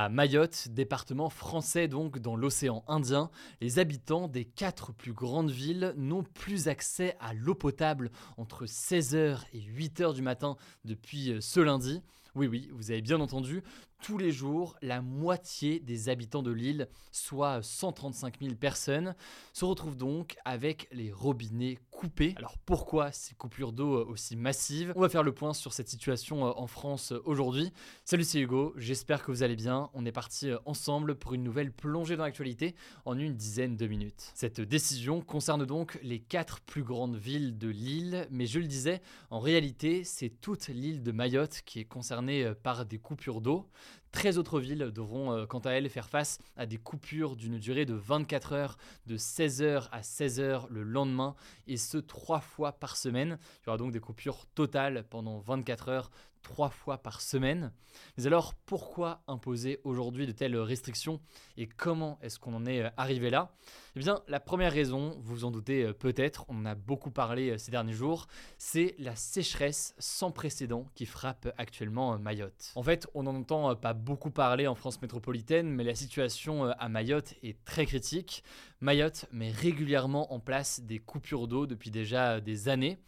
À Mayotte, département français donc dans l'océan Indien, les habitants des quatre plus grandes villes n'ont plus accès à l'eau potable entre 16h et 8h du matin depuis euh, ce lundi. Oui, oui, vous avez bien entendu, tous les jours, la moitié des habitants de l'île, soit 135 000 personnes, se retrouvent donc avec les robinets coupés. Alors pourquoi ces coupures d'eau aussi massives? On va faire le point sur cette situation euh, en France euh, aujourd'hui. Salut, c'est Hugo, j'espère que vous allez bien. On est parti euh, ensemble pour une nouvelle plongée dans l'actualité en une dizaine de minutes. Cette décision concerne donc les quatre plus grandes villes de l'île, mais je le disais, en réalité, c'est toute l'île de Mayotte qui est concernée par des coupures d'eau. 13 autres villes devront euh, quant à elles faire face à des coupures d'une durée de 24 heures, de 16h à 16h le lendemain, et ce trois fois par semaine. Il y aura donc des coupures totales pendant 24 heures trois fois par semaine. Mais alors pourquoi imposer aujourd'hui de telles restrictions et comment est-ce qu'on en est euh, arrivé là? Eh bien la première raison, vous vous en doutez euh, peut-être, on en a beaucoup parlé euh, ces derniers jours, c'est la sécheresse sans précédent qui frappe actuellement Mayotte. En fait on n'en entend pas beaucoup parler en France métropolitaine, mais la situation à Mayotte est très critique. Mayotte met régulièrement en place des coupures d'eau depuis déjà des années.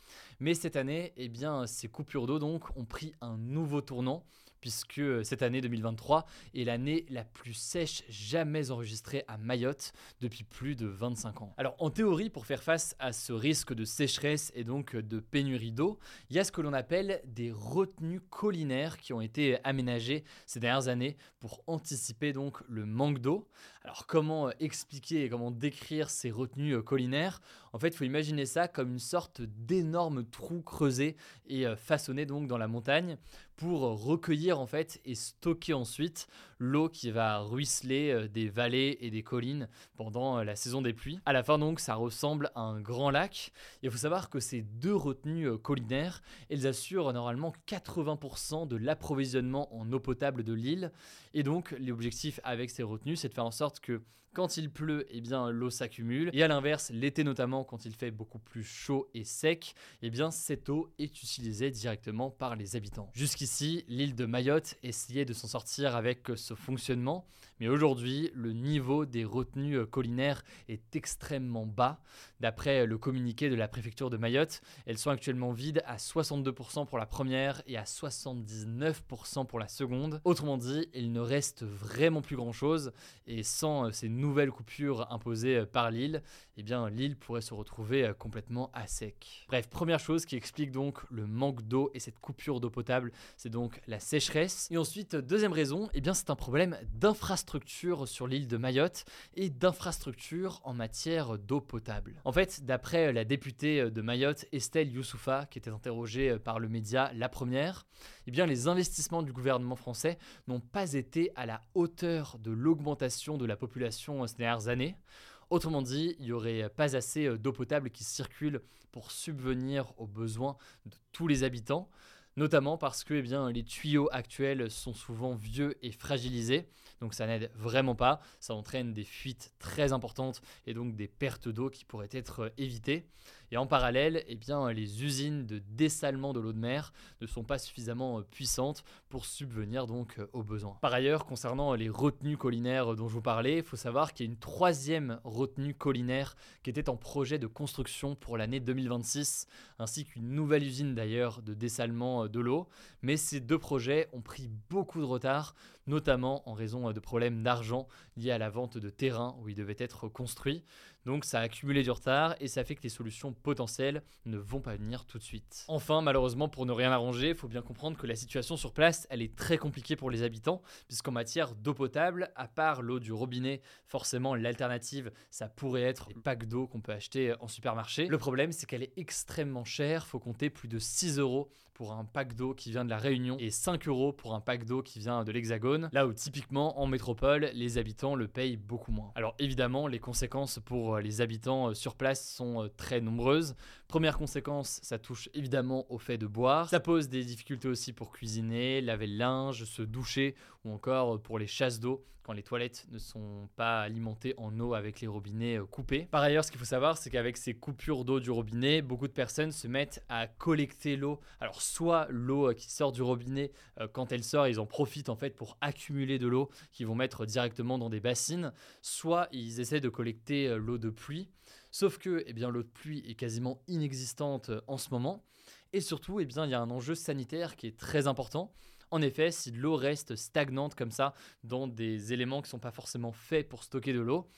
Mais cette année, eh bien, ces coupures d'eau donc ont pris un nouveau tournant puisque euh, cette année 2023 est l'année la plus sèche jamais enregistrée à Mayotte depuis plus de 25 ans. Alors en théorie, pour faire face à ce risque de sécheresse et donc de pénurie d'eau, il y a ce que l'on appelle des retenues collinaires qui ont été aménagées ces dernières années pour anticiper donc le manque d'eau. Alors comment expliquer et comment décrire ces retenues euh, collinaires? En fait, il faut imaginer ça comme une sorte d'énorme trou creusé et euh, façonné donc dans la montagne pour recueillir en fait et stocker ensuite l'eau qui va ruisseler euh, des vallées et des collines pendant euh, la saison des pluies. À la fin donc ça ressemble à un grand lac. Il faut savoir que ces deux retenues euh, collinaires, elles assurent normalement 80% de l'approvisionnement en eau potable de l'île. Et donc l'objectif avec ces retenues, c'est de faire en sorte que quand il pleut, eh bien l'eau s'accumule. Et à l'inverse, l'été notamment, quand il fait beaucoup plus chaud et sec, eh bien cette eau est utilisée directement par les habitants. Jusqu'ici, l'île de Mayotte essayait de s'en sortir avec fonctionnement, mais aujourd'hui, le niveau des retenues collinaires est extrêmement bas. D'après le communiqué de la préfecture de Mayotte, elles sont actuellement vides à 62% pour la première et à 79% pour la seconde. Autrement dit, il ne reste vraiment plus grand-chose et sans ces nouvelle coupure imposée euh, par l'île, eh bien l'île pourrait se retrouver euh, complètement à sec. Bref, première chose qui explique donc le manque d'eau et cette coupure d'eau potable, c'est donc la sécheresse. Et ensuite, deuxième raison, eh bien c'est un problème d'infrastructure sur l'île de Mayotte et d'infrastructure en matière d'eau potable. En fait, d'après la députée euh, de Mayotte, Estelle Youssoufa, qui était interrogée par le média La Première, eh les investissements du gouvernement français n'ont pas été à la hauteur de l'augmentation de la population euh, ces dernières années. Autrement dit, il n'y aurait pas assez euh, d'eau potable qui circule pour subvenir aux besoins de tous les habitants, notamment parce que eh les tuyaux actuels sont souvent vieux et fragilisés, donc ça n'aide vraiment pas, ça entraîne des fuites très importantes et donc des pertes d'eau qui pourraient être euh, évitées. Et en parallèle, eh bien, les usines de dessalement de l'eau de mer ne sont pas suffisamment euh, puissantes pour subvenir donc euh, aux besoins. Par ailleurs, concernant les retenues collinaires dont je vous parlais, il faut savoir qu'il y a une troisième retenue collinaire qui était en projet de construction pour l'année 2026, ainsi qu'une nouvelle usine d'ailleurs de dessalement de l'eau. Mais ces deux projets ont pris beaucoup de retard, notamment en raison de problèmes d'argent liés à la vente de terrain où ils devaient être construits. Donc ça a accumulé du retard et ça fait que les solutions potentielles ne vont pas venir tout de suite. Enfin, malheureusement, pour ne rien arranger, il faut bien comprendre que la situation sur place, elle est très compliquée pour les habitants, puisqu'en matière d'eau potable, à part l'eau du robinet, forcément l'alternative, ça pourrait être les packs d'eau qu'on peut acheter en supermarché. Le problème, c'est qu'elle est extrêmement chère, faut compter plus de 6 euros pour un pack d'eau qui vient de la Réunion et 5 euros pour un pack d'eau qui vient de l'Hexagone, là où typiquement en métropole, les habitants le payent beaucoup moins. Alors évidemment, les conséquences pour les habitants sur place sont très nombreuses. Première conséquence, ça touche évidemment au fait de boire. Ça pose des difficultés aussi pour cuisiner, laver le linge, se doucher ou encore pour les chasses d'eau les toilettes ne sont pas alimentées en eau avec les robinets euh, coupés. Par ailleurs, ce qu'il faut savoir, c'est qu'avec ces coupures d'eau du robinet, beaucoup de personnes se mettent à collecter l'eau. Alors soit l'eau euh, qui sort du robinet, euh, quand elle sort, ils en profitent en fait pour accumuler de l'eau qu'ils vont mettre directement dans des bassines, soit ils essaient de collecter l'eau de pluie. Sauf que eh l'eau de pluie est quasiment inexistante en ce moment. Et surtout, eh bien, il y a un enjeu sanitaire qui est très important. En effet, si l'eau reste stagnante comme ça dans des éléments qui ne sont pas forcément faits pour stocker de l'eau,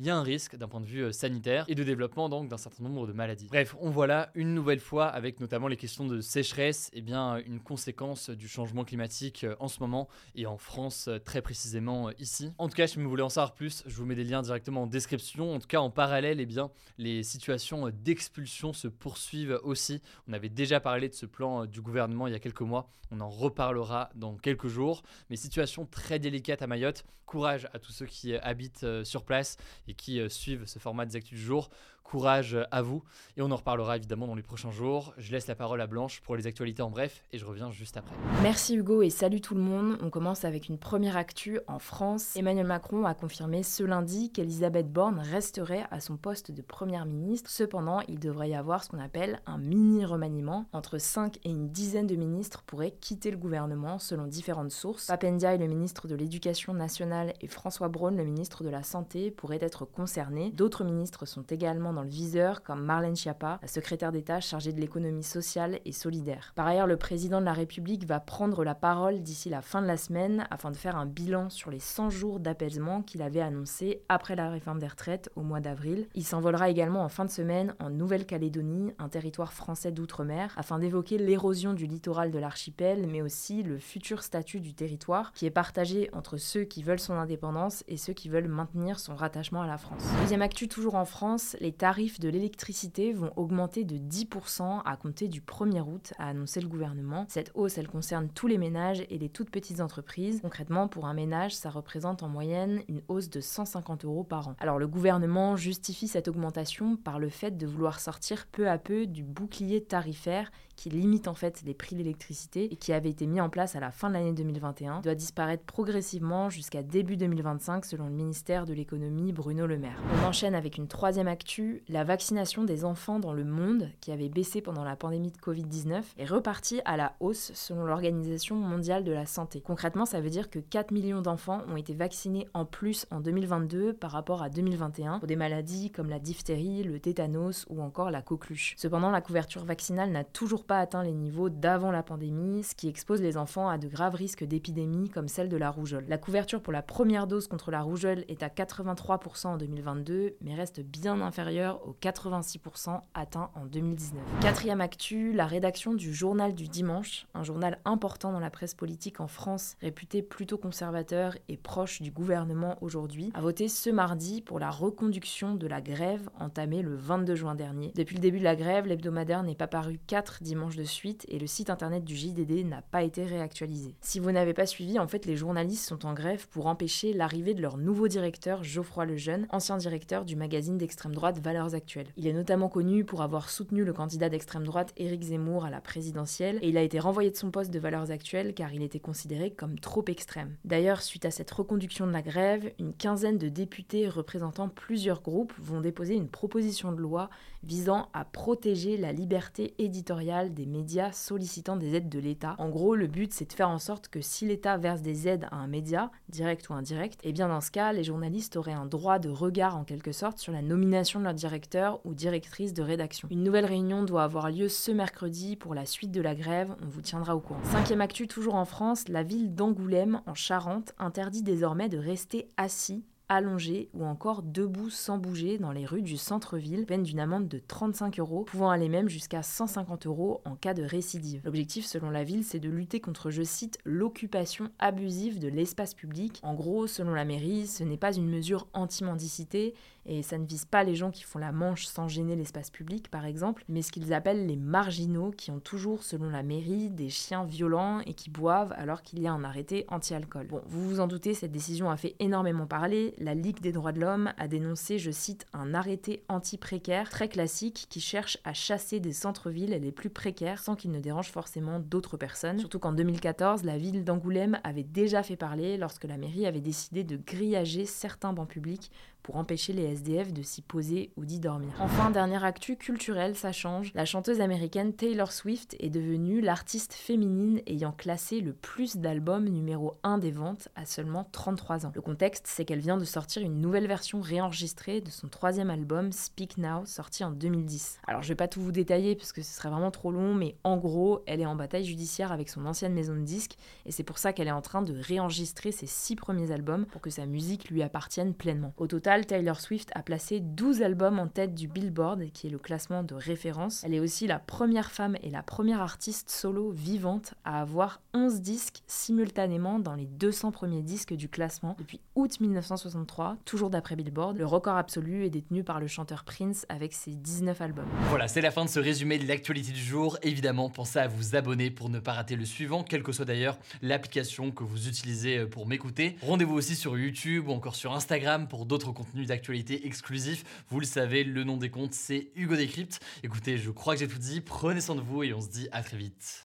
il y a un risque d'un point de vue euh, sanitaire et de développement donc d'un certain nombre de maladies. Bref, on voit là une nouvelle fois avec notamment les questions de sécheresse, et eh bien une conséquence du changement climatique euh, en ce moment et en France euh, très précisément ici. En tout cas, si vous voulez en savoir plus, je vous mets des liens directement en description. En tout cas, en parallèle, et eh bien les situations d'expulsion se poursuivent aussi. On avait déjà parlé de ce plan du gouvernement il y a quelques mois. On en reparlera dans quelques jours. Mais situation très délicate à Mayotte. Courage à tous ceux qui habitent sur place et qui euh, suivent ce format des actus du jour. Courage à vous et on en reparlera évidemment dans les prochains jours. Je laisse la parole à Blanche pour les actualités en bref et je reviens juste après. Merci Hugo et salut tout le monde. On commence avec une première actu en France. Emmanuel Macron a confirmé ce lundi qu'Elisabeth Borne resterait à son poste de première ministre. Cependant, il devrait y avoir ce qu'on appelle un mini remaniement. Entre 5 et une dizaine de ministres pourraient quitter le gouvernement selon différentes sources. Papendia, le ministre de l'Éducation nationale, et François Braun, le ministre de la Santé, pourraient être concernés. D'autres ministres sont également dans le viseur, comme Marlène Schiappa, la secrétaire d'État chargée de l'économie sociale et solidaire. Par ailleurs, le président de la République va prendre la parole d'ici la fin de la semaine afin de faire un bilan sur les 100 jours d'apaisement qu'il avait annoncé après la réforme des retraites au mois d'avril. Il s'envolera également en fin de semaine en Nouvelle-Calédonie, un territoire français d'outre-mer, afin d'évoquer l'érosion du littoral de l'archipel, mais aussi le futur statut du territoire, qui est partagé entre ceux qui veulent son indépendance et ceux qui veulent maintenir son rattachement à la France. Deuxième actu, toujours en France, les tarifs de l'électricité vont augmenter de 10% à compter du 1er août, a annoncé le gouvernement. Cette hausse, elle concerne tous les ménages et les toutes petites entreprises. Concrètement, pour un ménage, ça représente en moyenne une hausse de 150 euros par an. Alors le gouvernement justifie cette augmentation par le fait de vouloir sortir peu à peu du bouclier tarifaire qui limite en fait les prix de l'électricité et qui avait été mis en place à la fin de l'année 2021, doit disparaître progressivement jusqu'à début 2025 selon le ministère de l'économie Bruno Le Maire. On enchaîne avec une troisième actu, la vaccination des enfants dans le monde qui avait baissé pendant la pandémie de Covid-19 est repartie à la hausse selon l'Organisation mondiale de la santé. Concrètement, ça veut dire que 4 millions d'enfants ont été vaccinés en plus en 2022 par rapport à 2021 pour des maladies comme la diphtérie, le tétanos ou encore la coqueluche. Cependant, la couverture vaccinale n'a toujours pas atteint les niveaux d'avant la pandémie, ce qui expose les enfants à de graves risques d'épidémie comme celle de la rougeole. La couverture pour la première dose contre la rougeole est à 83% en 2022, mais reste bien inférieure aux 86% atteints en 2019. Quatrième actu, la rédaction du Journal du Dimanche, un journal important dans la presse politique en France, réputé plutôt conservateur et proche du gouvernement aujourd'hui, a voté ce mardi pour la reconduction de la grève entamée le 22 juin dernier. Depuis le début de la grève, l'hebdomadaire n'est pas paru 4 dimanches de suite et le site internet du JDD n'a pas été réactualisé. Si vous n'avez pas suivi, en fait, les journalistes sont en grève pour empêcher l'arrivée de leur nouveau directeur, Geoffroy Lejeune, ancien directeur du magazine d'extrême droite Valeurs Actuelles. Il est notamment connu pour avoir soutenu le candidat d'extrême droite Éric Zemmour à la présidentielle et il a été renvoyé de son poste de Valeurs Actuelles car il était considéré comme trop extrême. D'ailleurs, suite à cette reconduction de la grève, une quinzaine de députés représentant plusieurs groupes vont déposer une proposition de loi visant à protéger la liberté éditoriale des médias sollicitant des aides de l'État. En gros, le but c'est de faire en sorte que si l'État verse des aides à un média, direct ou indirect, et eh bien dans ce cas, les journalistes auraient un droit de regard en quelque sorte sur la nomination de leur directeur ou directrice de rédaction. Une nouvelle réunion doit avoir lieu ce mercredi pour la suite de la grève, on vous tiendra au courant. Cinquième actu, toujours en France, la ville d'Angoulême, en Charente, interdit désormais de rester assis allongé ou encore debout sans bouger dans les rues du centre-ville, peine d'une amende de 35 euros, pouvant aller même jusqu'à 150 euros en cas de récidive. L'objectif, selon la ville, c'est de lutter contre, je cite, l'occupation abusive de l'espace public. En gros, selon la mairie, ce n'est pas une mesure anti-mendicité et ça ne vise pas les gens qui font la manche sans gêner l'espace public, par exemple, mais ce qu'ils appellent les marginaux, qui ont toujours, selon la mairie, des chiens violents et qui boivent alors qu'il y a un arrêté anti-alcool. Bon, vous vous en doutez, cette décision a fait énormément parler. La Ligue des droits de l'homme a dénoncé, je cite, un arrêté anti-précaire très classique qui cherche à chasser des centres-villes les plus précaires sans qu'ils ne dérangent forcément d'autres personnes. Surtout qu'en 2014, la ville d'Angoulême avait déjà fait parler lorsque la mairie avait décidé de grillager certains bancs publics pour empêcher les SDF de s'y poser ou d'y dormir. Enfin, dernière actu culturelle, ça change. La chanteuse américaine Taylor Swift est devenue l'artiste féminine ayant classé le plus d'albums numéro 1 des ventes à seulement 33 ans. Le contexte, c'est qu'elle vient de sortir une nouvelle version réenregistrée de son troisième album Speak Now, sorti en 2010. Alors je vais pas tout vous détailler parce que ce serait vraiment trop long, mais en gros, elle est en bataille judiciaire avec son ancienne maison de disques et c'est pour ça qu'elle est en train de réenregistrer ses six premiers albums pour que sa musique lui appartienne pleinement. Au total, Taylor Swift a placé 12 albums en tête du Billboard, qui est le classement de référence. Elle est aussi la première femme et la première artiste solo vivante à avoir 11 disques simultanément dans les 200 premiers disques du classement depuis août 1963, toujours d'après Billboard. Le record absolu est détenu par le chanteur Prince avec ses 19 albums. Voilà, c'est la fin de ce résumé de l'actualité du jour. Évidemment, pensez à vous abonner pour ne pas rater le suivant, quelle que soit d'ailleurs l'application que vous utilisez pour m'écouter. Rendez-vous aussi sur YouTube ou encore sur Instagram pour d'autres contenu d'actualité exclusif. Vous le savez, le nom des comptes, c'est Hugo Décrypte. Écoutez, je crois que j'ai tout dit. Prenez soin de vous et on se dit à très vite.